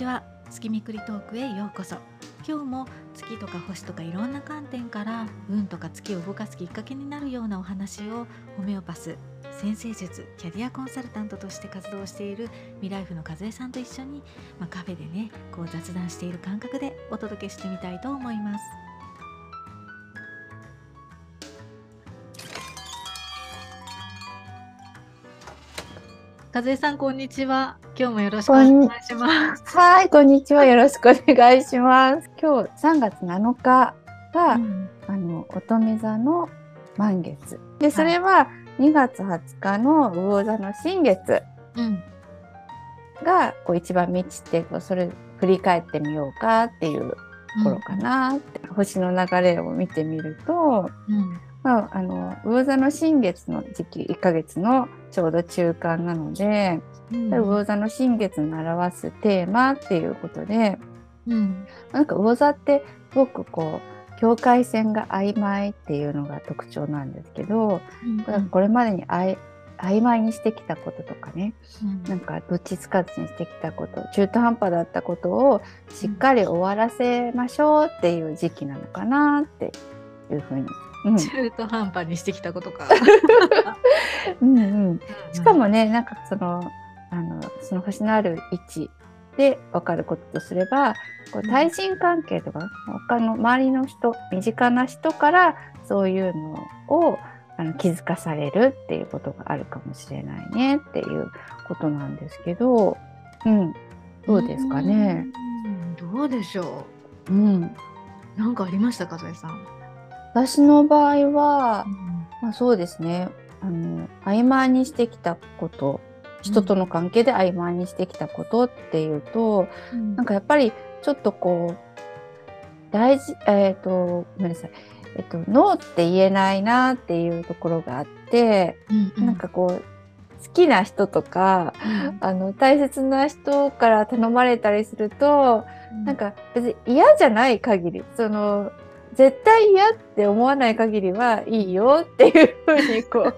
ちは月みくりトークへようこそ今日も月とか星とかいろんな観点から運とか月を動かすきっかけになるようなお話をホメオパス先生術キャリアコンサルタントとして活動しているミライフの和江さんと一緒に、まあ、カフェでねこう雑談している感覚でお届けしてみたいと思います。和江さんこんにちは。今日もよろしくお願いします。はい、こんにちは。よろしくお願いします。今日3月7日が、うん、あの乙女座の満月。で、それは2月20日の魚座の新月がこう一番満ちて、それ振り返ってみようかっていう頃かなって、うん、星の流れを見てみると、うんまあ、あの魚座の新月の時期1ヶ月のちょうど中間なので、うん、魚座の新月の表すテーマっていうことで、うん、なんか魚座ってすごくこう境界線が曖昧っていうのが特徴なんですけど、うん、これまでに曖昧にしてきたこととかね、うん、なんかどっちつかずにしてきたこと中途半端だったことをしっかり終わらせましょうっていう時期なのかなっていうふうに中途半端にしてきたことか。うんうん、しかもねなんかそのあのその星のある位置で分かることとすればこう対人関係とか他の周りの人身近な人からそういうのをあの気づかされるっていうことがあるかもしれないねっていうことなんですけど、うん、どうですかね。どうでしょう。うん、なんかありましたか、さん。私の場合は、うん、まあ、そうですね。あの曖昧にしてきたこと人との関係で曖昧にしてきたことっていうと、うん、なんかやっぱりちょっとこう大事えっ、ー、とごめんなさい。えっ、とノーって言えないなっていうところがあって、うんうん、なんかこう好きな人とか、うん、あの大切な人から頼まれたりすると、うん、なんか別に嫌じゃない限りその絶対嫌って思わない限りはいいよっていうふうにこう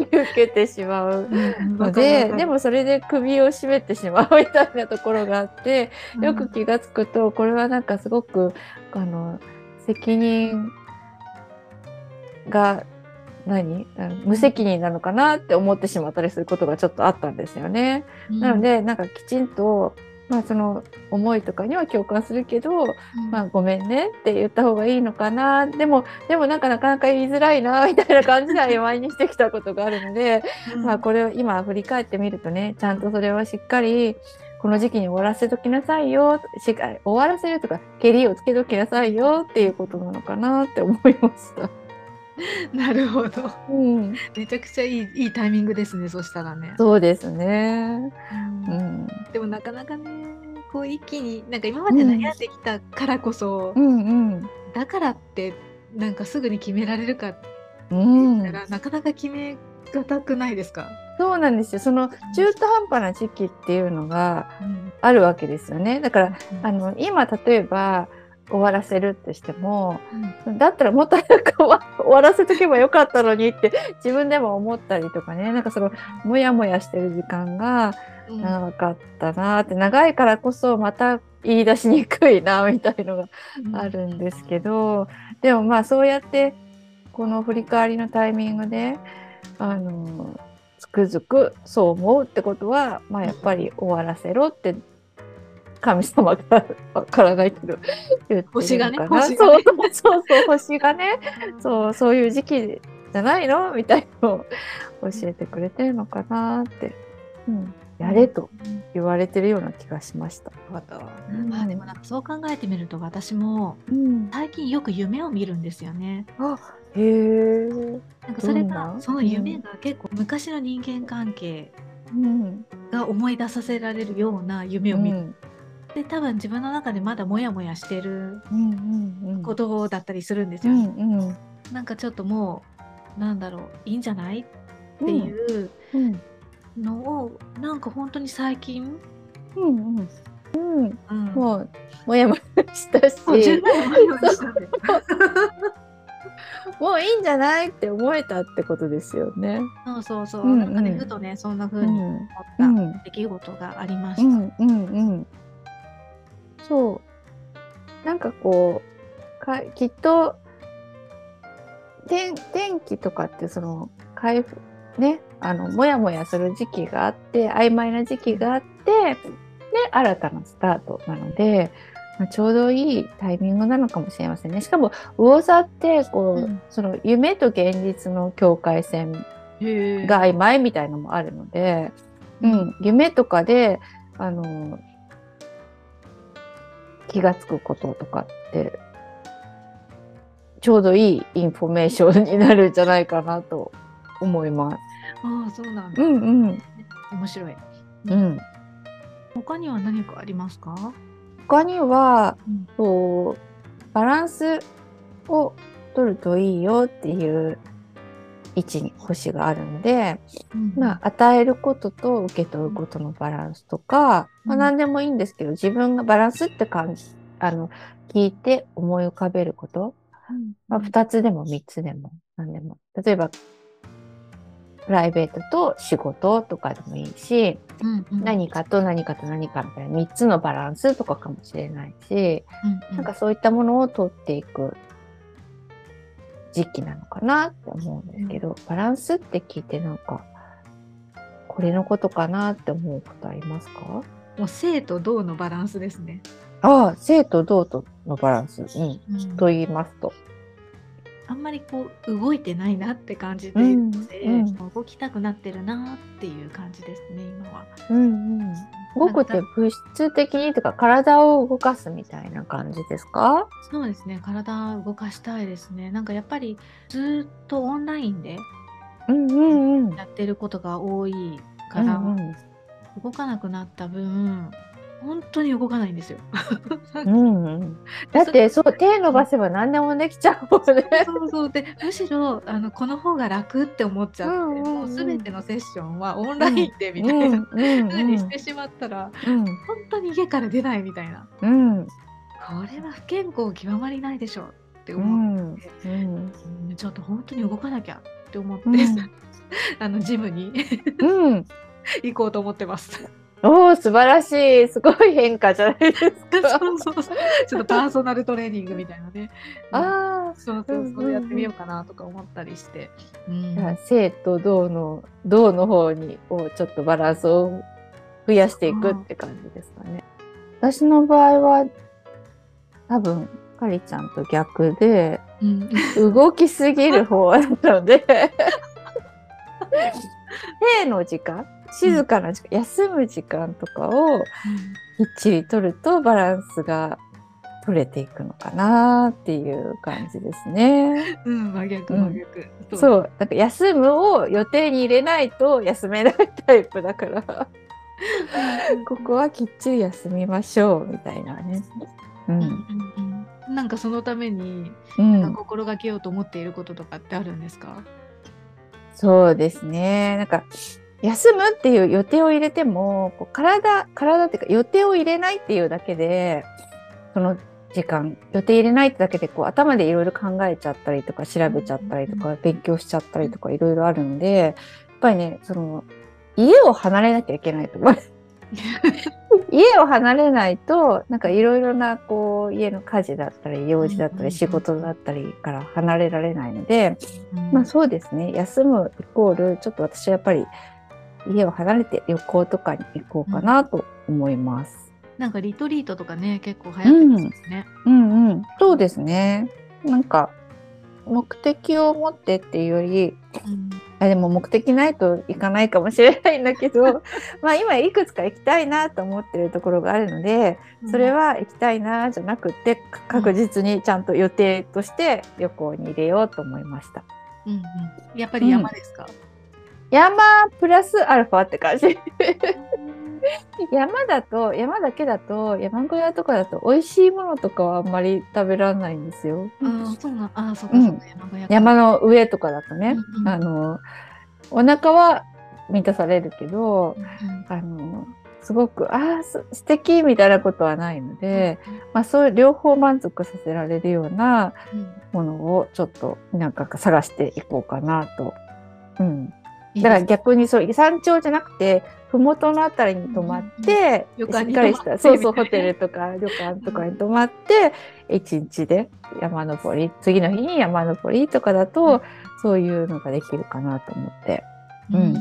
受けてしまう。ので、でもそれで首を絞めてしまうみたいなところがあってよく気が付くとこれはなんかすごくあの責任が何？無責任なのかなって思ってしまったりすることがちょっとあったんですよね。なのでなんかきちんとまあ、その思いとかには共感するけど、うん、まあ、ごめんねって言った方がいいのかな。でもでもなんかなかなか言いづらいなみたいな感じで曖昧にしてきたことがあるので、うん、まあ、これを今振り返ってみるとねちゃんとそれはしっかりこの時期に終わらせときなさいよし終わらせるとかけりをつけときなさいよっていうことなのかなって思いました。なるほど、うん、めちゃくちゃいいいいタイミングですねそしたらね。そうですね、うん、でもなかなかねこう一気になんか今まで悩んできたからこそ、うんうん。うん、だからってなんかすぐに決められるかって言ったら、なかなか決めがたくないですか？そうなんですよ。その中途半端な時期っていうのがあるわけですよね。だから、あの今例えば終わらせるってしても、うん、だったらもっと早く終わらせとけばよかったのにって 自分でも思ったりとかねなんかそのモヤモヤしてる時間が長かったなって、うん、長いからこそまた言い出しにくいなみたいのがあるんですけど、うん、でもまあそうやってこの振り返りのタイミングであのつくづくそう思うってことは、まあ、やっぱり終わらせろって神様がわからないけど言って星がね星がねそうそうそう星がね。そうそういう時期じゃないのみたいのを教えてくれてるのかなって、うん、やれと言われてるような気がしました。うん、まあでもなんかそう考えてみると私も最近よく夢を見るんですよね。あへえ。なんかそれがその夢が結構昔の人間関係が思い出させられるような夢を見るで多分自分の中でまだモヤモヤしてることだったりするんですよ、ね。うんうん、なんかちょっともうなんだろういいんじゃない？っていうのを、うん、なんか本当に最近、うんうん。うん。うん、もうもやもやしたし。もういいんじゃないって思えたってことですよね。そうそうそう、うんうん、なんかねふとねそんな風に思った出来事がありました。うんうんうんそう。なんかこうかきっと天天気とかってその回復ねあのもやもやする時期があって曖昧な時期があってで新たなスタートなので、まあ、ちょうどいいタイミングなのかもしれませんね。しかも魚座ってこう、うん、その夢と現実の境界線が曖昧みたいのもあるので、うん、夢とかであの気が付くこととかってちょうどいいインフォメーションになるんじゃないかなと思います。ああ、そうなんだ。うんうん。面白い。うん。他には何かありますか？他には、うん、バランスを取るといいよっていう位置に星があるので、うん、まあ、与えることと受け取ることのバランスとか、まあ、何でもいいんですけど自分がバランスって感じあの聞いて思い浮かべること、まあ、2つでも3つでも何でも。例えばプライベートと仕事とかでもいいし、うんうん、何かと何かと何かみたいな3つのバランスとかかもしれないし、うんうん、なんかそういったものを取っていく時期なのかなって思うんですけど、バランスって聞いてなんかこれのことかなって思うことありますか？もう生と動のバランスですね。ああ、生と動とのバランス、うん、うん、と言いますと。あんまりこう動いてないなって感じで、うんうん、動きたくなってるなっていう感じですね今は。うんうん、動くって物質的にとか体を動かすみたいな感じですか？そうですね体を動かしたいですね。なんかやっぱりずっとオンラインでやってることが多いから、うんうん、動かなくなった分本当に動かないんですよ。うん、うん、だってそう手伸ばせば何でもできちゃうもんね。そうそう。でむしろあのこの方が楽って思っちゃって、うんうんうん、もう全てのセッションはオンラインでみたいなふうにしてしまったら、うん、本当に家から出ないみたいな、うん、これは不健康極まりないでしょって思って、うん。うん、ちょっと本当に動かなきゃって思って、あのジムに 行こうと思ってます。おお素晴らしい。すごい変化じゃないですか。そうそうそう。ちょっとパーソナルトレーニングみたいなね。ああ、そうそうそう。やってみようかなとか思ったりして。うん、生と動の動の方にをちょっとバランスを増やしていくって感じですかね。私の場合は多分かりちゃんと逆で、うん、動きすぎる方なので。生の時間？静かな時間、うん、休む時間とかをきっちりとるとバランスが取れていくのかなっていう感じですね。うん、真逆真逆。うん、そう、なんか休むを予定に入れないと休めないタイプだから、ここはきっちり休みましょうみたいなね。うん。うんうん、なんかそのために、なんか心がけようと思っていることとかってあるんですか、そうですね。なんか休むっていう予定を入れても、こう体、体っていうか予定を入れないっていうだけで、その時間、予定入れないってだけで、こう頭でいろいろ考えちゃったりとか、調べちゃったりとか、勉強しちゃったりとか、いろいろあるので、やっぱりね、その、家を離れなきゃいけないと思う。家を離れないと、なんかいろいろな、こう、家の家事だったり、用事だったり、仕事だったりから離れられないので、まあそうですね、休むイコール、ちょっと私はやっぱり、家を離れて旅行とかに行こうかなと思います。うん、なんかリトリートとかね、結構流行ってますね、うん。うんうんそうですね。なんか、目的を持ってっていうより、うん、あでも目的ないといかないかもしれないんだけど まあ今いくつか行きたいなと思ってるところがあるので、それは行きたいなじゃなくて確実にちゃんと予定として旅行に入れようと思いました。うんうん、やっぱり山ですか、山プラスアルファって感じ。山だと山だけだと山小屋とかだと美味しいものとかはあんまり食べられないんですよ。あそうなあそうかそうか、うん、山小屋山の上とかだとね、うんうん、あのお腹は満たされるけど、うん、あのすごくあ素敵みたいなことはないので、うん、まあ、そういう両方満足させられるようなものをちょっとなんか探していこうかなと、うん、だから逆にそう山頂じゃなくて麓のあたりに泊まって、しっかりしたそうそうホテルとか旅館とかに泊まって一日で山登り次の日に山登りとかだと、そういうのができるかなと思って。うん、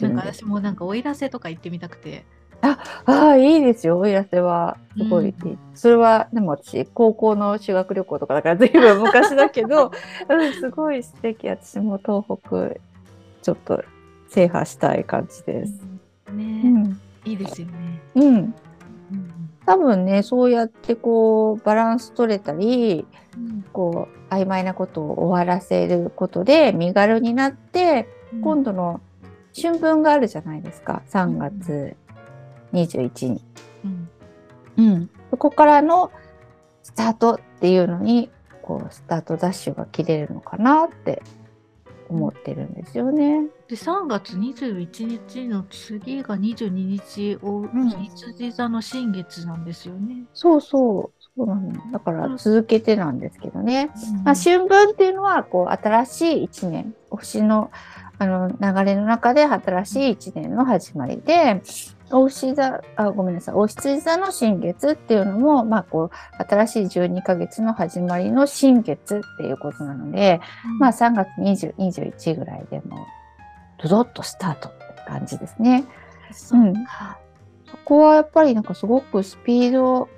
なんか私もなんか奥入瀬とか行ってみたくて。ああいいですよ奥入瀬は。すごいいい、うん、それはでも私高校の修学旅行とかだから随分昔だけど、うん、すごい素敵。私も東北ちょっと制覇したい感じです。うん、ね、うん、いいですよね。うん。多分ねそうやってこうバランス取れたり、うん、こう曖昧なことを終わらせることで身軽になって、うん、今度の春分があるじゃないですか。3月21日。うん。うん、そこからのスタートっていうのにこうスタートダッシュが切れるのかなって思ってるんですよね。で3月21日の次が22日お羊座の新月なんですよね。そうそうそうなのだから続けてなんですけどね。うん、まあ、春分っていうのはこう新しい1年星のあの流れの中で新しい1年の始まりでお牛座、あ、ごめんなさい、お羊座の新月っていうのも、まあ、こう、新しい12ヶ月の始まりの新月っていうことなので、うん、まあ、3月20、21ぐらいでも、ドドッとスタートって感じですね。うん。そこはやっぱりなんかすごくスピード、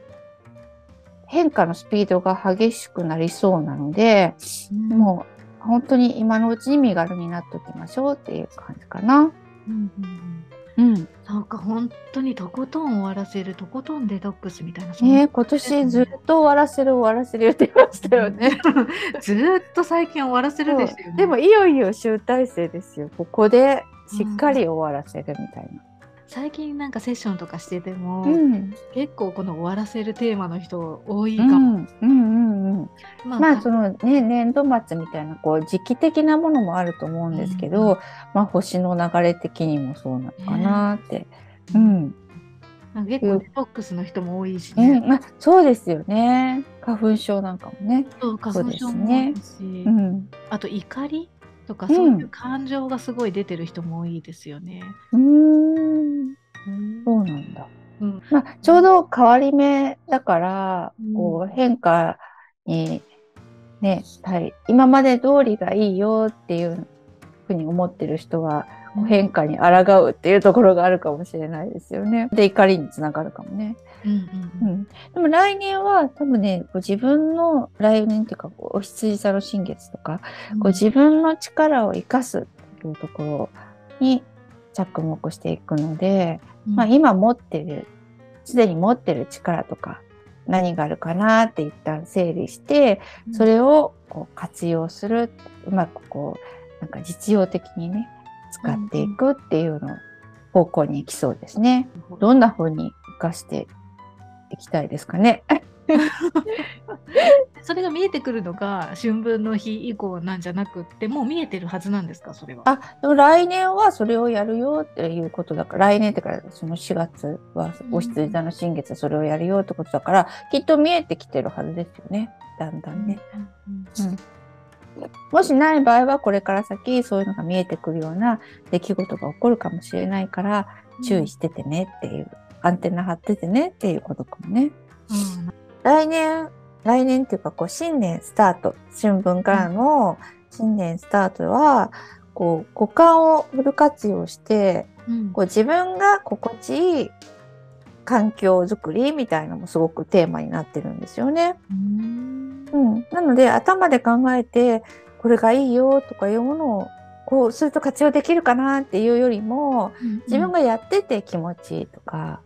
変化のスピードが激しくなりそうなので、うん、もう本当に今のうちに身軽になっておきましょうっていう感じかな。うんうんうん。うん、なんか本当にとことん終わらせるとことんデトックスみたいなね今年ずっと終わらせる終わらせる言ってましたよね。ずっと最近終わらせるですよね。でもいよいよ集大成ですよ。ここでしっかり終わらせるみたいな、最近なんかセッションとかしてても、うん、結構この終わらせるテーマの人多いかも。うんうんうんまあ、まあ、そのね年度末みたいなこう時期的なものもあると思うんですけど、うん、まあ星の流れ的にもそうなのかなって。うん。結構デトックスの人も多いしね。うん、あそうですよね。花粉症なんかもね。そう花粉症も多いし、ねうん、あと怒りとかそういう感情がすごい出てる人も多いですよね。うん、なんだ。うん、まあ、ちょうど変わり目だから、うん、こう変化にね、はい、今まで通りがいいよっていうふうに思ってる人は、変化に抗うっていうところがあるかもしれないですよね。で怒りにつながるかもね。うんうんうん、でも来年は多分ねこう自分の来年っていうかお羊座の新月とか、うん、こう自分の力を生かすっていうところに着目していくので、うん、まあ、今持ってるすでに持ってる力とか何があるかなって一旦整理してそれをこう活用するうまくこうなんか実用的にね使っていくっていうの方向に行きそうですね。どんな風に活かしていきたいですかね？それが見えてくるのが春分の日以降なんじゃなくってもう見えてるはずなんですかそれは。あでも来年はそれをやるよっていうことだから来年ってからその4月はお羊座の新月はそれをやるよってことだから、きっと見えてきてるはずですよねだんだんね。うん、うんもしない場合はこれから先そういうのが見えてくるような出来事が起こるかもしれないから注意しててねっていう、アンテナ張っててねっていうことかもね。うん、来年、来年っていうかこう新年スタート、春分からの新年スタートは、こう五感をフル活用して、うん、こう自分が心地いい環境づくりみたいなのもすごくテーマになってるんですよね。うん。うん、なので頭で考えてこれがいいよとかいうものをこうすると活用できるかなっていうよりも、うんうん、自分がやってて気持ちいいとか、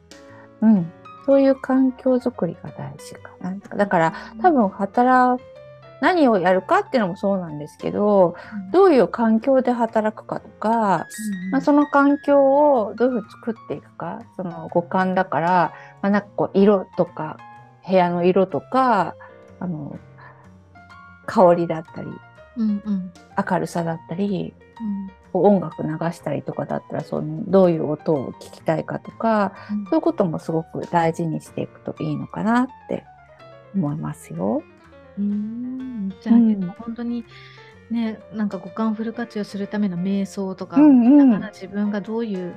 うん、そういう環境づくりが大事かな。だから多分働何をやるかっていうのもそうなんですけど、うん、どういう環境で働くかとか、うん、まあ、その環境をどういうふうに作っていくかその五感だから、まあ、なんかこう色とか部屋の色とかあの香りだったり、うんうん、明るさだったり、うん、音楽流したりとかだったらそのどういう音を聞きたいかとか、うん、そういうこともすごく大事にしていくといいのかなって思いますよ。うんじゃあ、ね、うん、本当にねなんか五感フル活用するための瞑想とか、うんうん、だから自分がどういう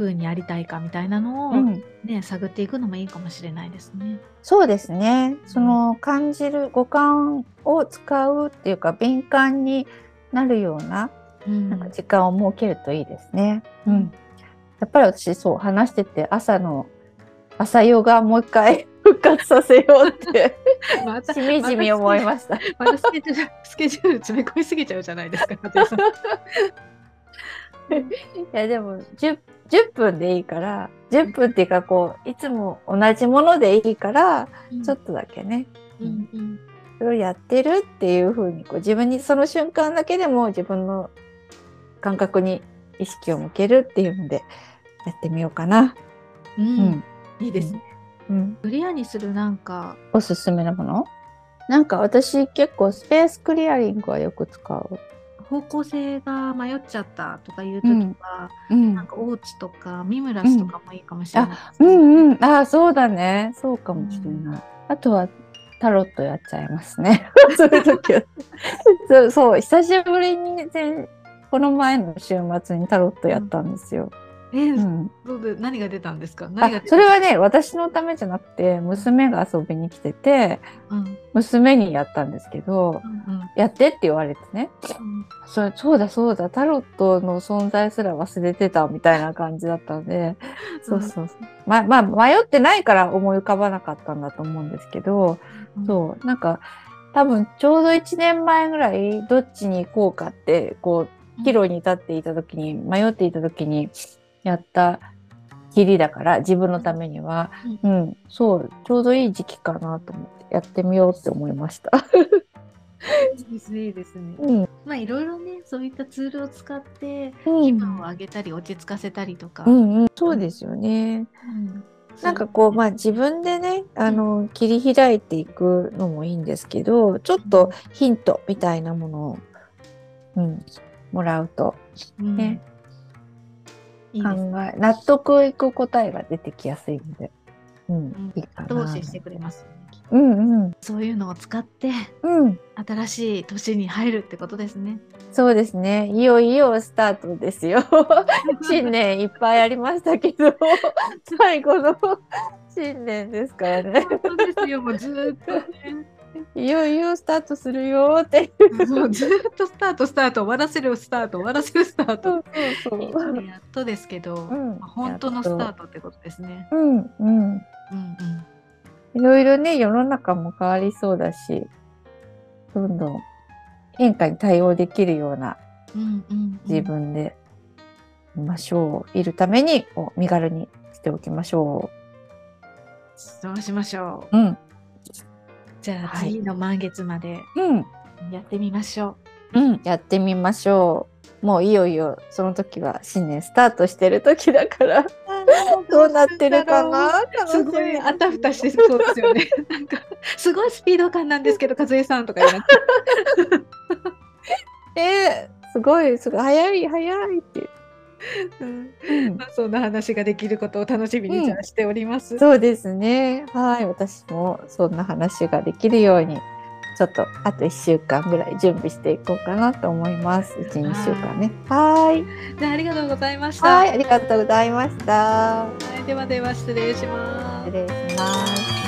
風にやりたいかみたいなのをね、うん、探っていくのもいいかもしれないですね。そうですね。その感じる五感を使うっていうか敏感になるような,、なんか時間を設けるといいですね。うん。やっぱり私そう話してて朝の朝ヨガもう一回 復活させようって またしみじみ思いました。またスケジュールスケジュール詰め込みすぎちゃうじゃないですか。いやでも 10, 10分でいいから10分っていうかこういつも同じものでいいから、うん、ちょっとだけね、うんうん、それをやってるっていうふうにこう自分にその瞬間だけでも自分の感覚に意識を向けるっていうのでやってみようかな。うん、うん、いいですね。うん、クリアにするなんか。おすすめなもの？なんか私結構スペースクリアリングはよく使う。方向性が迷っちゃったとかいう時は、うん、なんかオーツとかミムラスとかもいいかもしれない、ね、うん、うんうん。あそうだね。そうかもしれない、あとはタロットやっちゃいますね。そうそうそう久しぶりにこの前の週末にタロットやったんですよ、えー、うん、どうで何が出たんですか？何がそれはね私のためじゃなくて娘が遊びに来てて、うん、娘にやったんですけど、うんうん、やってって言われてね、うん、それそうだそうだタロットの存在すら忘れてたみたいな感じだったので、そうそうそう。ままあ迷ってないから思い浮かばなかったんだと思うんですけど、そう。なんか多分ちょうど1年前ぐらいどっちに行こうかってこう岐路に立っていた時に迷っていた時にやったきりだから自分のためには、うん、うん、そうちょうどいい時期かなと思ってやってみようって思いました。いいですね、いいですね。うん、まあいろいろね、そういったツールを使って気分を上げたり落ち着かせたりとか。うんうん、そうですよね。うん、なんかこう、まあ自分でね、あの、切り開いていくのもいいんですけど、ちょっとヒントみたいなものを、うん、もらうと、ね、考え納得いく答えが出てきやすいので、うん、いいかな。後押ししてくれますね。うんうん、そういうのを使って、うん、新しい年に入るってことですね。そうですね。いよいよスタートですよ。新年いっぱいありましたけど、最後の新年ですからね。本当ですよ。もうずっとね。いよいよスタートするよってもうずっとスタートスタート終わらせるスタート終わらせるスタートそうそうやっとですけど、うん、本当のスタートってことですね。うんうん。うんうんいろいろね世の中も変わりそうだしどんどん変化に対応できるような自分でいましょう。いるために身軽にしておきましょう。そうしましょう。うん。じゃあ次の満月までやってみましょう。うん、やってみましょう。もういよいよその時は新年スタートしてる時だから。どうなってるかな？すごいあたふたしてそうですよね。なんかすごいスピード感なんですけど 和江さんとか言われて。えー、すごいすごい。早い早いってうん。まあ、そんな話ができることを楽しみにじゃしております、うん、そうですね。はい。私もそんな話ができるようにちょっとあと1週間ぐらい準備していこうかなと思います。12週間ね。はい。じゃありがとうございました。はい。ありがとうございました。はい。ではでは失礼します。失礼します